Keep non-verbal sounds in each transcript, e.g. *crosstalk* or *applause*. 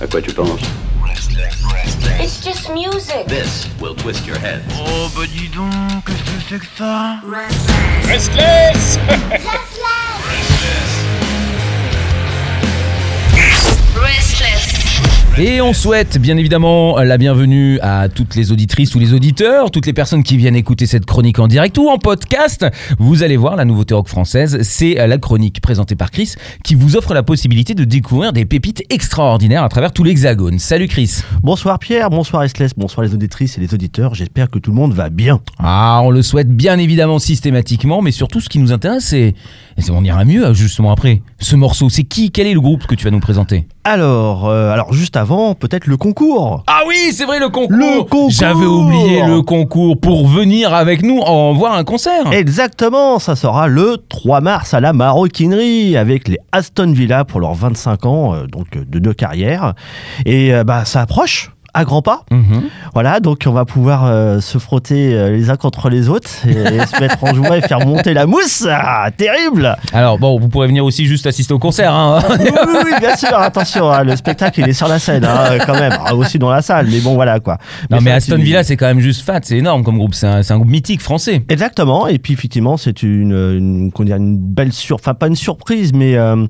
À quoi tu penses It's just music. This will twist your head. Oh bah dis donc, qu'est-ce que c'est que ça Restless Restless. Et on souhaite bien évidemment la bienvenue à toutes les auditrices ou les auditeurs, toutes les personnes qui viennent écouter cette chronique en direct ou en podcast. Vous allez voir la nouveauté rock française, c'est la chronique présentée par Chris qui vous offre la possibilité de découvrir des pépites extraordinaires à travers tout l'hexagone. Salut Chris. Bonsoir Pierre, bonsoir Estless, bonsoir les auditrices et les auditeurs. J'espère que tout le monde va bien. Ah, on le souhaite bien évidemment systématiquement, mais surtout ce qui nous intéresse, c'est, on ira mieux justement après, ce morceau. C'est qui? Quel est le groupe que tu vas nous présenter? Alors, euh, alors juste avant, peut-être le concours. Ah oui, c'est vrai le concours. Le concours J'avais oublié le concours pour venir avec nous en voir un concert. Exactement, ça sera le 3 mars à la Maroquinerie avec les Aston Villa pour leurs 25 ans euh, donc euh, de deux carrières. Et euh, bah ça approche à grands pas. Mhm. Voilà, donc on va pouvoir euh, se frotter euh, les uns contre les autres et, et se mettre en joie et faire monter la mousse. Ah, terrible Alors bon, vous pourrez venir aussi juste assister au concert. Hein. oui, oui, oui, bien sûr, attention, hein, le spectacle il est sur la scène hein, quand même, Ah, aussi dans la salle, mais bon voilà quoi. non mais Aston Villa c'est quand même juste fat, c'est énorme comme groupe, c'est un, groupe mythique français. Exactement, et puis effectivement, c'est une, une, belle sur, enfin pas une surprise, mais euh,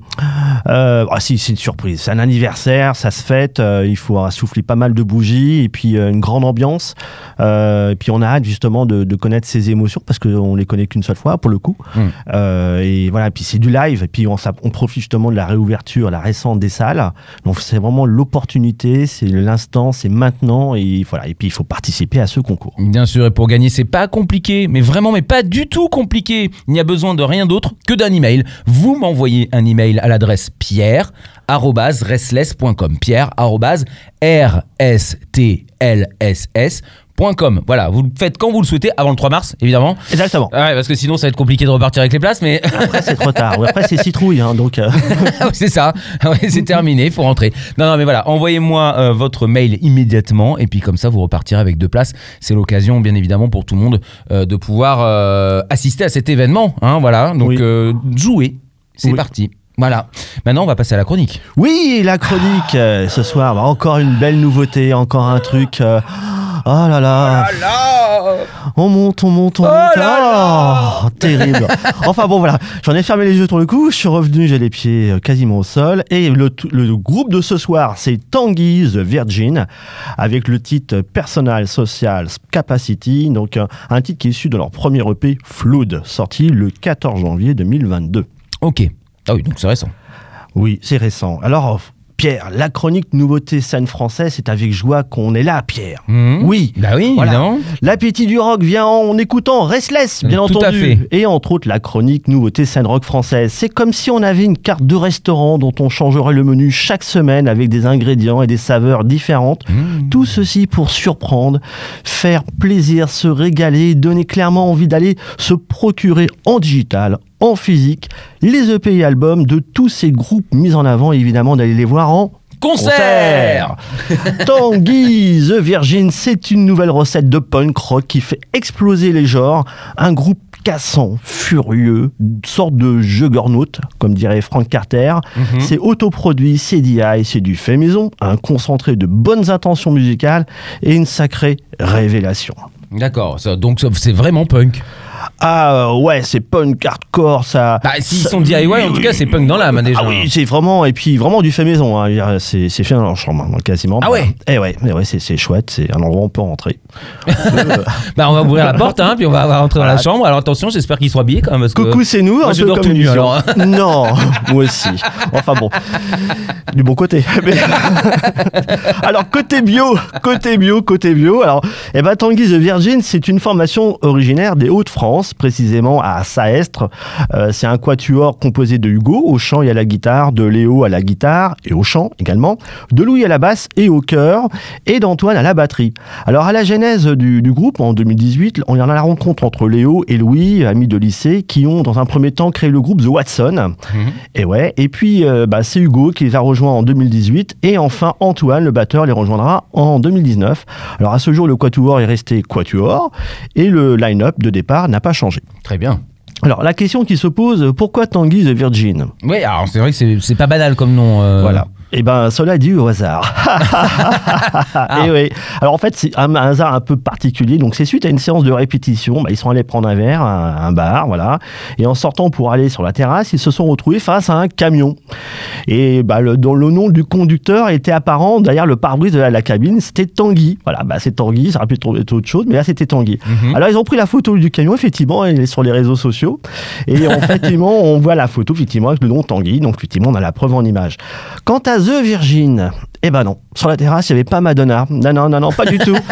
euh, ah si, c'est une surprise. C'est un anniversaire, ça se fête, euh, il faut souffler pas mal de bougies et puis euh, une grande ambiance. Et puis on a hâte justement de, de connaître ces émotions parce qu'on les connaît qu'une seule fois pour le coup. Mm. Euh, et voilà, et puis c'est du live, et puis on profite justement de la réouverture, la récente des salles. Donc c'est vraiment l'opportunité, c'est l'instant, c'est maintenant, et voilà. Et puis il faut participer à ce concours. Bien sûr, et pour gagner, c'est pas compliqué, mais vraiment, mais pas du tout compliqué. Il n'y a besoin de rien d'autre que d'un email. Vous m'envoyez un email à l'adresse pierre restless.com. Pierre. Voilà, vous le faites quand vous le souhaitez, avant le 3 mars, évidemment. Exactement. Ouais, parce que sinon, ça va être compliqué de repartir avec les places, mais Après, c'est trop tard. Après, c'est citrouille, hein, donc. euh, *laughs* c'est ça. Ah c'est terminé, il faut rentrer. Non, non, mais voilà, envoyez-moi euh, votre mail immédiatement et puis comme ça, vous repartirez avec deux places. C'est l'occasion, bien évidemment, pour tout le monde euh, de pouvoir assister à cet événement. Hein, voilà, donc Oui. jouez. C'est Oui. parti. Voilà. Maintenant, on va passer à la chronique. Oui, la chronique euh, ce soir. bah, encore une belle nouveauté, encore un truc. euh, Oh là là, on monte, on monte, on monte. Oh, terrible. *laughs* Enfin bon, voilà, j'en ai fermé les yeux pour le coup. Je suis revenu, j'ai les pieds euh, quasiment au sol. Et le, le groupe de ce soir, c'est Tanguy The Virgin, avec le titre Personal Social Capacity. Donc un titre qui est issu de leur premier EP Flood, sorti le 14 janvier 2022. Ok. Ah oui, donc c'est récent. Oui, c'est récent. Alors, Pierre, la chronique nouveauté scène française, c'est avec joie qu'on est là, Pierre. Mhm. Oui. Bah oui, Voilà. L'appétit du rock vient en écoutant Restless, bien Tout à entendu. fait. Et entre autres, la chronique nouveauté scène rock française. C'est comme si on avait une carte de restaurant dont on changerait le menu chaque semaine avec des ingrédients et des saveurs différentes. Mhm. Tout ceci pour surprendre, faire plaisir, se régaler, donner clairement envie d'aller se procurer en digital, en physique, les EP et albums de tous ces groupes mis en avant et évidemment d'aller les voir en Concert *laughs* Tanguy The Virgin, c'est une nouvelle recette de punk rock qui fait exploser les genres. Un groupe cassant, furieux, une sorte de juggernaut, comme dirait Frank Carter. Mhm. C'est autoproduit, c'est DI, c'est du fait maison, un concentré de bonnes intentions musicales et une sacrée révélation. D'accord, donc c'est vraiment punk. Ah ouais, c'est punk hardcore, ça. Bah, s'ils ça- sont DIY, en tout cas, c'est punk dans l'âme, hein, déjà. Ah oui, c'est vraiment, et puis vraiment du fait maison. hein. C'est c'est fait dans leur chambre, hein, quasiment. Ah ouais Eh ouais, eh ouais c'est c'est chouette, c'est un endroit où on peut rentrer. *laughs* Bah, on va ouvrir la porte, hein, puis on va, rentrer dans la chambre. Alors attention, j'espère qu'il soit habillé quand même. Parce que... Coucou, c'est nous. Moi, un je peu dors comme tout nu, l'émission. alors. *laughs* Non, moi aussi. Enfin bon, du bon côté. *laughs* Mais- alors côté bio, côté bio, côté bio. Alors, eh ben Tanguy the Virgin, c'est une formation originaire des Hauts-de-France, précisément à Saestre. Euh, c'est un quatuor composé de Hugo au chant et à la guitare, de Léo à la guitare et au chant également, de Louis à la basse et au chœur, et d'Antoine à la batterie. Alors à la genèse du, du groupe en 2018, on y en a la rencontre entre Léo et Louis, amis de lycée, qui ont dans un premier temps créé le groupe The Watson. Et ouais, et puis euh, bah, c'est Hugo qui les a rejoints en 2018, et enfin Antoine, le batteur, les rejoindra en 2019. Alors à ce jour, le quatuor est resté quatuor, et le line-up de départ n'a pas changé. Très bien. Alors la question qui se pose, pourquoi Tanguy the Virgin? Oui, alors c'est vrai que c'est pas banal comme nom. euh. Voilà. Eh ben, cela est dû au hasard. *laughs* Et oui. Alors en fait, c'est un, un hasard un peu particulier. Donc c'est suite à une séance de répétition. Bah, ils sont allés prendre un verre, un, un bar, voilà. Et en sortant pour aller sur la terrasse, ils se sont retrouvés face à un camion. Et bah, le, dont le nom du conducteur était apparent derrière le pare-brise de la, la cabine. C'était Tanguy. Voilà, bah, c'est Tanguy. Ça aurait pu être autre chose, mais là c'était Tanguy. Mhm. Alors ils ont pris la photo du camion, effectivement, elle est sur les réseaux sociaux. Et en- *laughs* effectivement, on voit la photo, effectivement, avec le nom Tanguy. Donc effectivement, on a la preuve en image. Quant à The Virgin, eh ben non, sur la terrasse, il n'y avait pas Madonna. Non, non, non, non, pas du tout. *laughs*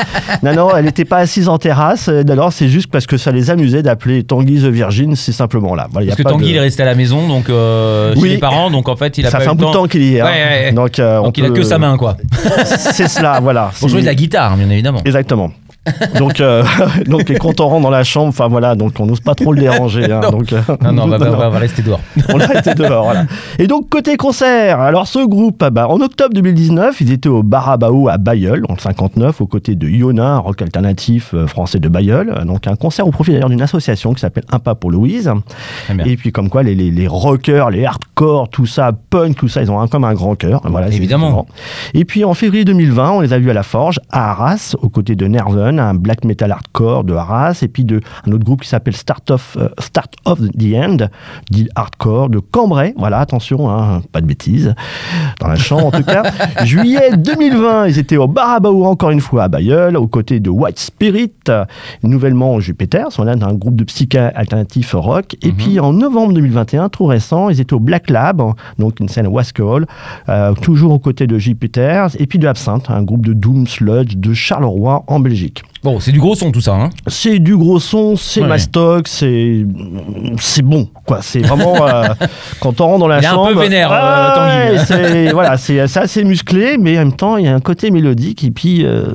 Non, non, elle n'était pas assise en terrasse. D'ailleurs, c'est juste parce que ça les amusait d'appeler Tanguy The Virgin, c'est simplement là. Voilà, il y a Parce que pas Tanguy de- il est resté à la maison, donc euh, Oui. chez les parents, donc en fait il a Ça pas fait un bout de temps qu'il y est. hein. Ouais, ouais, ouais. Donc, euh, on il a peut- que sa main quoi. C'est cela, voilà. Pour jouer de la guitare, bien évidemment. Exactement. *laughs* donc, euh, *laughs* donc, et quand on rentre dans la chambre, enfin voilà, donc on n'ose pas trop le déranger. hein, *laughs* Non. donc, euh, Non, non, bah, bah, on va rester dehors. on l'a été dehors. Voilà. Et donc, côté concert, alors ce groupe, ah bah, en octobre 2019, ils étaient au Barabaou à Bayeul, en 59, aux côtés de Yona, un rock alternatif euh, français de Bayeul. Donc, un concert au profit d'ailleurs d'une association qui s'appelle Un pas pour Louise. Bien. Et puis, comme quoi, les, les, les rockers, les hardcore, tout ça, punk, tout ça, ils ont un, comme un grand cœur. Voilà, Évidemment. Et puis, en février 2020, on les a vus à la Forge, à Arras, aux côtés de Nerven, un black metal hardcore de Arras, et puis de un autre groupe qui s'appelle Start of, euh, Start of the End, dit hardcore, de Cambrai. Voilà, attention, hein, pas de bêtises. Dans la chambre, en tout cas. *laughs* Juillet 2020, ils étaient au Barabaou, encore une fois, à Bayeul, aux côtés de White Spirit, nouvellement Jupiter, sont là d'un groupe de psycha alternatif rock. Et puis en novembre 2021, tout récent, ils étaient au Black Lab, donc une scène à Wascall, euh, toujours aux côtés de Jupiter, et puis de Absinthe, un groupe de Doom Sludge de Charleroi en Belgique. Bon, c'est du gros son tout ça. Hein. C'est du gros son, c'est Ouais. mastoc, c'est c'est bon quoi. C'est vraiment euh, *laughs* quand on rentre dans la Il est un chambre. peu vénère, euh, Ah c'est *laughs* voilà, c'est assez musclé, mais en même temps il y a un côté mélodique et puis euh,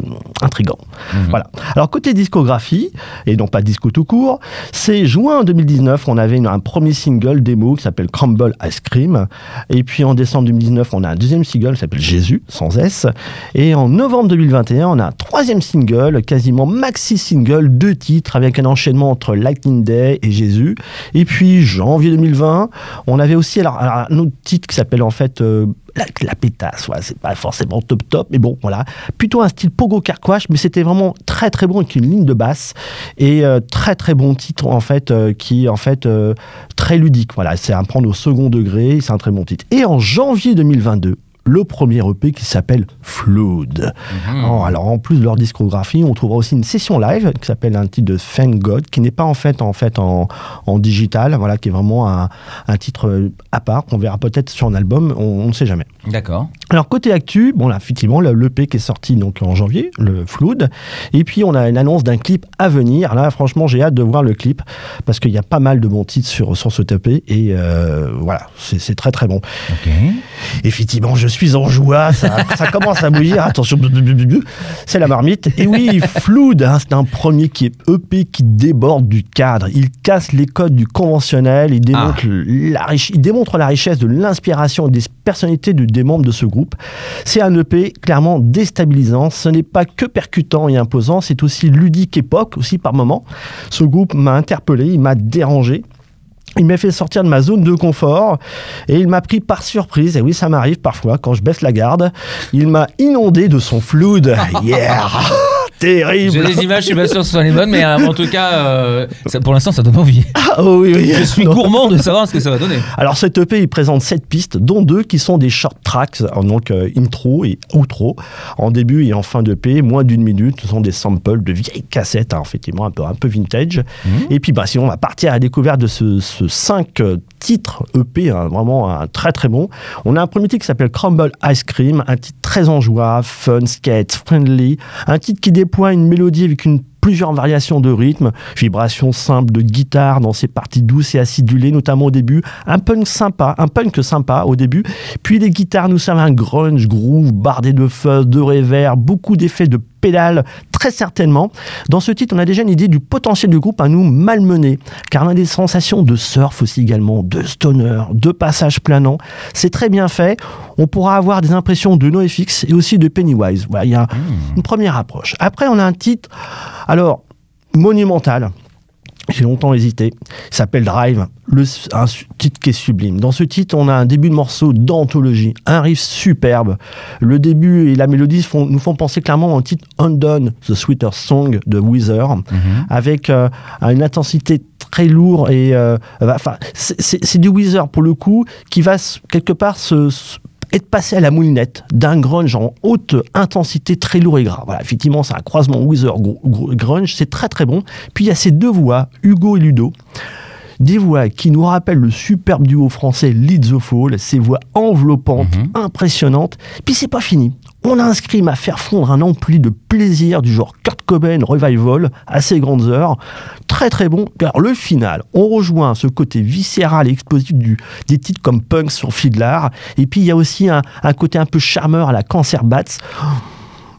intrigant. Mhm. Voilà. Alors côté discographie et non pas disco tout court, c'est juin 2019, on avait une- un premier single démo qui s'appelle Crumble Ice Cream, et puis en décembre 2019 on a un deuxième single qui s'appelle Jésus sans S, et en novembre 2021 on a un troisième single, quasiment maxi single, deux titres avec un enchaînement entre Lightning Day et Jésus, et puis janvier 2020 on avait aussi alors, un autre titre qui s'appelle en fait euh, la, pétasse, c'est pas forcément top top, mais bon, voilà. Plutôt un style pogo carquash, mais c'était vraiment très très bon avec une ligne de basse et euh, très très bon titre en fait, euh, qui en fait très ludique. Voilà, c'est à prendre au second degré, c'est un très bon titre. Et en janvier 2022, le premier EP qui s'appelle Flood. Oh, alors en plus de leur discographie, on trouvera aussi une session live qui s'appelle un titre de Thank God, qui n'est pas en fait en fait en, en digital, voilà, qui est vraiment un, un titre euh, à part qu'on verra peut-être sur un album, on on ne sait jamais. D'accord. Alors côté actu, bon là effectivement le l'EP qui est sorti donc en janvier, le Flood, et puis on a une annonce d'un clip à venir. Là franchement j'ai hâte de voir le clip parce qu'il y a pas mal de bons titres sur sur ce EP et euh, voilà c'est très très bon. Ok. Effectivement je suis en joie, ça, ça commence à bouillir. Attention, c'est la marmite. Et oui Flood, hein, c'est un premier qui est EP qui déborde du cadre. Il casse les codes du conventionnel, il démontre la riche- il démontre la richesse de l'inspiration et des personnalités de- des membres de ce groupe. C'est un EP clairement déstabilisant. Ce n'est pas que percutant et imposant, c'est aussi ludique époque aussi par moment. Ce groupe m'a interpellé, il m'a dérangé. Il m'a fait sortir de ma zone de confort et il m'a pris par surprise. Et oui, ça m'arrive parfois quand je baisse la garde. Il m'a inondé de son flood. Yeah! *laughs* J'ai Terrible! des images, je suis pas sûr que ce soit les bonnes, mais euh, en tout cas, euh, ça- pour l'instant, ça donne envie. Ah, oh oui, oui. Je suis Non. gourmand de savoir ce que ça va donner. Alors cet EP, il présente sept pistes, dont deux qui sont des short tracks, euh, donc euh, intro et outro, en début et en fin d'EP, moins d'une minute, ce sont des samples de vieilles cassettes, hein, effectivement un peu, un peu vintage. Et puis bah, si on va partir à la découverte de ce, ce cinq euh, titres EP, hein, vraiment un très très bon, on a un premier titre qui s'appelle Crumble Ice Cream, un titre très en joie, fun, skate, friendly, un titre qui déploie une mélodie avec une plusieurs variations de rythme, vibrations simples de guitare dans ses parties douces et acidulées, notamment au début, un punk sympa, un punk sympa au début, puis les guitares nous servent un grunge groove bardé de fuzz, de reverb, beaucoup d'effets de pédales, très certainement. Dans ce titre, on a déjà une idée du potentiel du groupe à nous malmener, car on a des sensations de surf aussi également, de stoner, de passage planant. C'est très bien fait. On pourra avoir des impressions de NoFX et aussi de Pennywise. Voilà, il y a une première approche. Après, on a un titre, alors, monumental. J'ai longtemps hésité. Il s'appelle Drive, le, un titre qui est sublime. Dans ce titre, on a un début de morceau d'anthologie, un riff superbe. Le début et la mélodie font- nous font penser clairement au titre Undone, The Sweeter Song de Weezer, avec euh, une intensité très lourde et euh, euh, enfin c'est- du Weezer pour le coup qui va quelque part se, se- être passé à la moulinette d'un grunge en haute intensité très lourd et gras. Voilà, effectivement, c'est un croisement gr- grunge, c'est très très bon. Puis il y a ces deux voix, Hugo et Ludo. Des voix qui nous rappellent le superbe duo français Lead the Fall, ces voix enveloppantes, impressionnantes. Puis c'est pas fini. On a un scream à faire fondre un ampli de plaisir du genre Kurt Cobain Revival à ses grandes heures. Très très bon. Car le final, on rejoint ce côté viscéral et explosif du, des titres comme Punk sur Fiddler. Et puis il y a aussi un, un côté un peu charmeur à la Cancer Bats.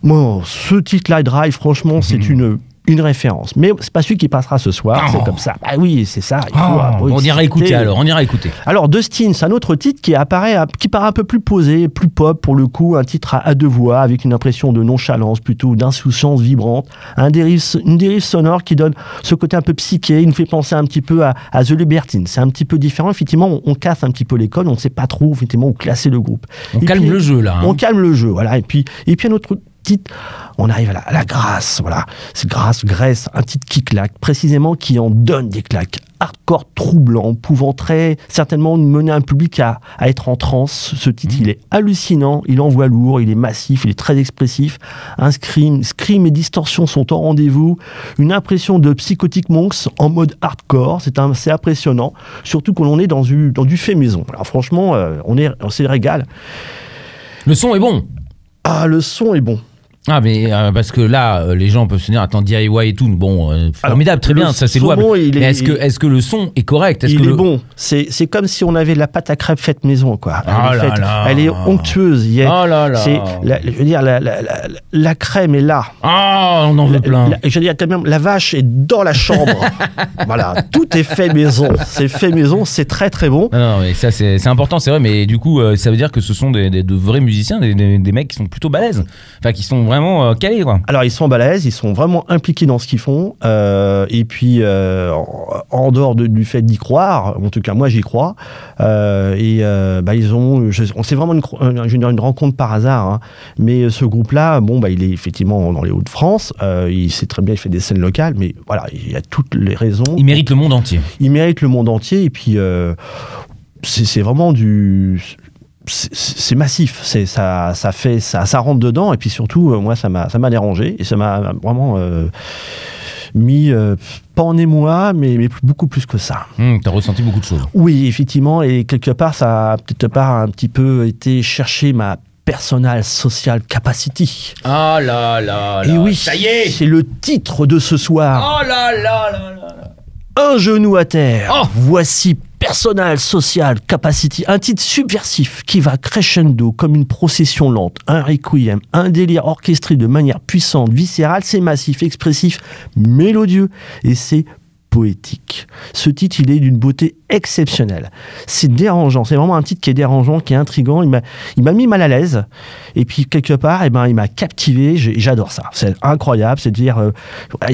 Bon, ce titre-là, Drive, franchement, c'est une, une référence. Mais c'est pas celui qui passera ce soir, Oh. c'est comme ça. Bah oui, c'est ça. il faut Oh, on ira écouter alors, on ira écouter. Alors, Dustin, c'est un autre titre qui apparaît, qui paraît un peu plus posé, plus pop pour le coup, un titre à, à deux voix avec une impression de nonchalance plutôt, d'insouciance vibrante, un dérive, une dérive sonore qui donne ce côté un peu psyché, il nous fait penser un petit peu à, à The Libertines. C'est un petit peu différent, effectivement, on, on casse un petit peu l'école, on ne sait pas trop effectivement où classer le groupe. On Et calme puis- le jeu là. hein. on calme le jeu, voilà. Et puis, et puis un autre titre, on arrive à la, à la grâce, voilà. C'est grâce, Grèce, un titre qui claque, précisément qui en donne des claques. Hardcore troublant, pouvant très certainement mener un public à, à être en transe. Ce titre, il est hallucinant, il envoie lourd, il est massif, il est très expressif. Un scream, scream et distorsion sont au rendez-vous. Une impression de Psychotic Monks en mode hardcore, c'est c'est impressionnant. Surtout quand on est dans du, dans du fait maison. Alors franchement, euh, on est, on s'est régal. Le son est bon. Ah, le son est bon. Ah mais euh, parce que là, euh, les gens peuvent se dire attends DIY et tout, bon, euh, formidable, très bien, ça c'est louable. il est- Mais est-ce que est-ce que le son est correct? Est-ce Il que est le- bon. C'est c'est comme si on avait de la pâte à crêpes faite maison, quoi. Elle, Ah est, là faite- là. elle est onctueuse. Il y a- Oh là là. c'est la- je veux dire, la, la- la- la crème est là. Ah, on en veut plein. je veux dire, même la vache est dans la chambre. *laughs* voilà, tout est fait maison. C'est fait maison, c'est très très bon. Non, non, mais ça c'est c'est important, c'est vrai, mais du coup, ça veut dire que ce sont des, des- de vrais musiciens, des, des- des mecs qui sont plutôt balèzes, enfin qui sont vraiment euh, calés quoi. Alors ils sont balèzes, ils sont vraiment impliqués dans ce qu'ils font. euh, et puis euh, en, dehors de- du fait d'y croire, en tout cas moi j'y crois. et bah, ils ont, je- on c'est vraiment une, une rencontre par hasard. hein. Mais ce groupe-là, bon bah il est effectivement dans les Hauts-de-France. il sait très bien, il fait des scènes locales, mais voilà, il y a toutes les raisons. Ils méritent le monde entier. Il mérite le monde entier. Et puis c'est vraiment du c'est- massif, c'est ça, ça fait ça, ça rentre dedans et puis surtout euh, moi ça m'a ça m'a dérangé et ça m'a vraiment euh, mis euh, pas en émoi mais, mais beaucoup plus que ça. Hum, T'as ressenti beaucoup de choses. Oui effectivement et quelque part ça a peut-être part un petit peu été chercher ma personal social capacity. Ah là là et oui, ça y est c'est le titre de ce soir. Oh là là là là Un genou à terre. Oh Voici Personal Social Capacity, un titre subversif qui va crescendo comme une procession lente, un requiem, un délire orchestré de manière puissante, viscérale, c'est massif, expressif, mélodieux. Et c'est poétique. Ce titre, il est d'une beauté exceptionnelle. C'est dérangeant, c'est vraiment un titre qui est dérangeant, qui est intrigant, il m'a mis mal à l'aise. Et puis quelque part, eh ben, il m'a captivé, j'adore ça. C'est incroyable, c'est de dire euh,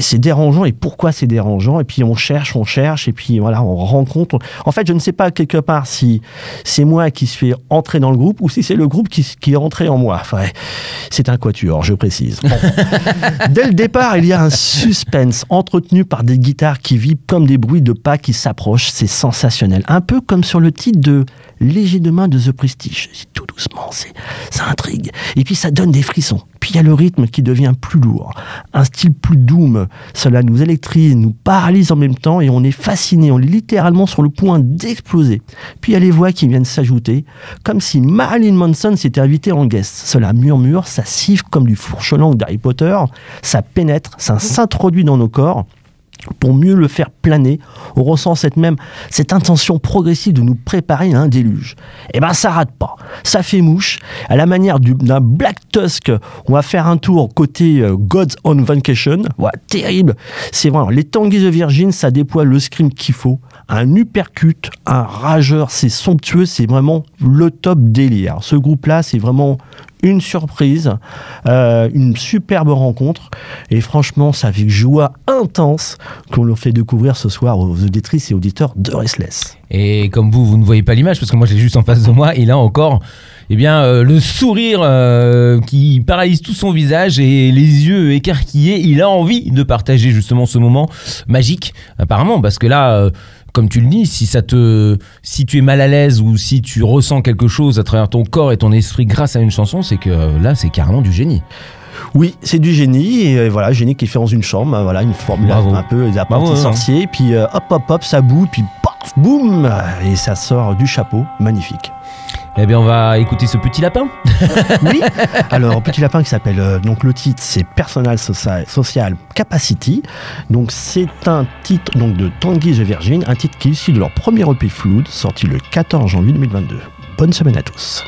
c'est dérangeant. Et pourquoi c'est dérangeant? Et puis on cherche on cherche. Et puis voilà on rencontre. En fait je ne sais pas quelque part si c'est moi qui se fait entrer dans le groupe ou si c'est le groupe qui, qui est entré en moi. Enfin, c'est un quatuor je précise. Bon. *laughs* dès le départ il y a un suspense entretenu par des guitares qui comme des bruits de pas qui s'approchent c'est sensationnel un peu comme sur le titre de Léger de main de The Prestige c'est tout doucement c'est ça intrigue et puis ça donne des frissons puis il y a le rythme qui devient plus lourd un style plus doom. Cela nous électrise, nous paralyse en même temps et on est fasciné, on est littéralement sur le point d'exploser. Puis il y a les voix qui viennent s'ajouter, comme si Marilyn Manson s'était invité en guest. Cela murmure, ça siffle comme du fourche-langue d'Harry Potter, ça pénètre, ça s'introduit dans nos corps. Pour mieux le faire planer, on ressent cette même cette intention progressive de nous préparer à un déluge. Et ben ça rate pas, ça fait mouche. À la manière du- d'un Black Tusk, on va faire un tour côté euh, Gods on Vacation. Voilà, terrible. C'est vraiment les Tanguy the Virgin, ça déploie le scream qu'il faut. Un uppercut, un rageur, c'est somptueux, c'est vraiment le top délire. Ce groupe-là, c'est vraiment une surprise, euh, une superbe rencontre. Et franchement, ça fait joie intense. Qu'on leur fait découvrir ce soir aux auditrices et auditeurs de Restless. Et comme vous, vous ne voyez pas l'image parce que moi je l'ai juste en face de moi, il a encore eh bien, euh, le sourire euh, qui paralyse tout son visage et les yeux écarquillés. Il a envie de partager justement ce moment magique, apparemment, parce que là, euh, comme tu le dis, si ça te, si tu es mal à l'aise ou si tu ressens quelque chose à travers ton corps et ton esprit grâce à une chanson, c'est que là, c'est carrément du génie. Oui, c'est du génie, et euh, voilà, génie qui est fait dans une chambre, euh, voilà, une formule Bravo. un peu des apprentis Bravo, hein. sorciers, puis euh, hop hop hop, ça boue, puis paf, boum, et ça sort du chapeau, magnifique. Eh bien, on va écouter ce petit lapin. *laughs* Oui. Alors, Petit Lapin qui s'appelle, euh, donc le titre c'est Personal Social, Capacity. Donc, c'est un titre donc, de Tanguy the Virgin, un titre qui est issu de leur premier EP Flood, sorti le 14 janvier 2022. Bonne semaine à tous.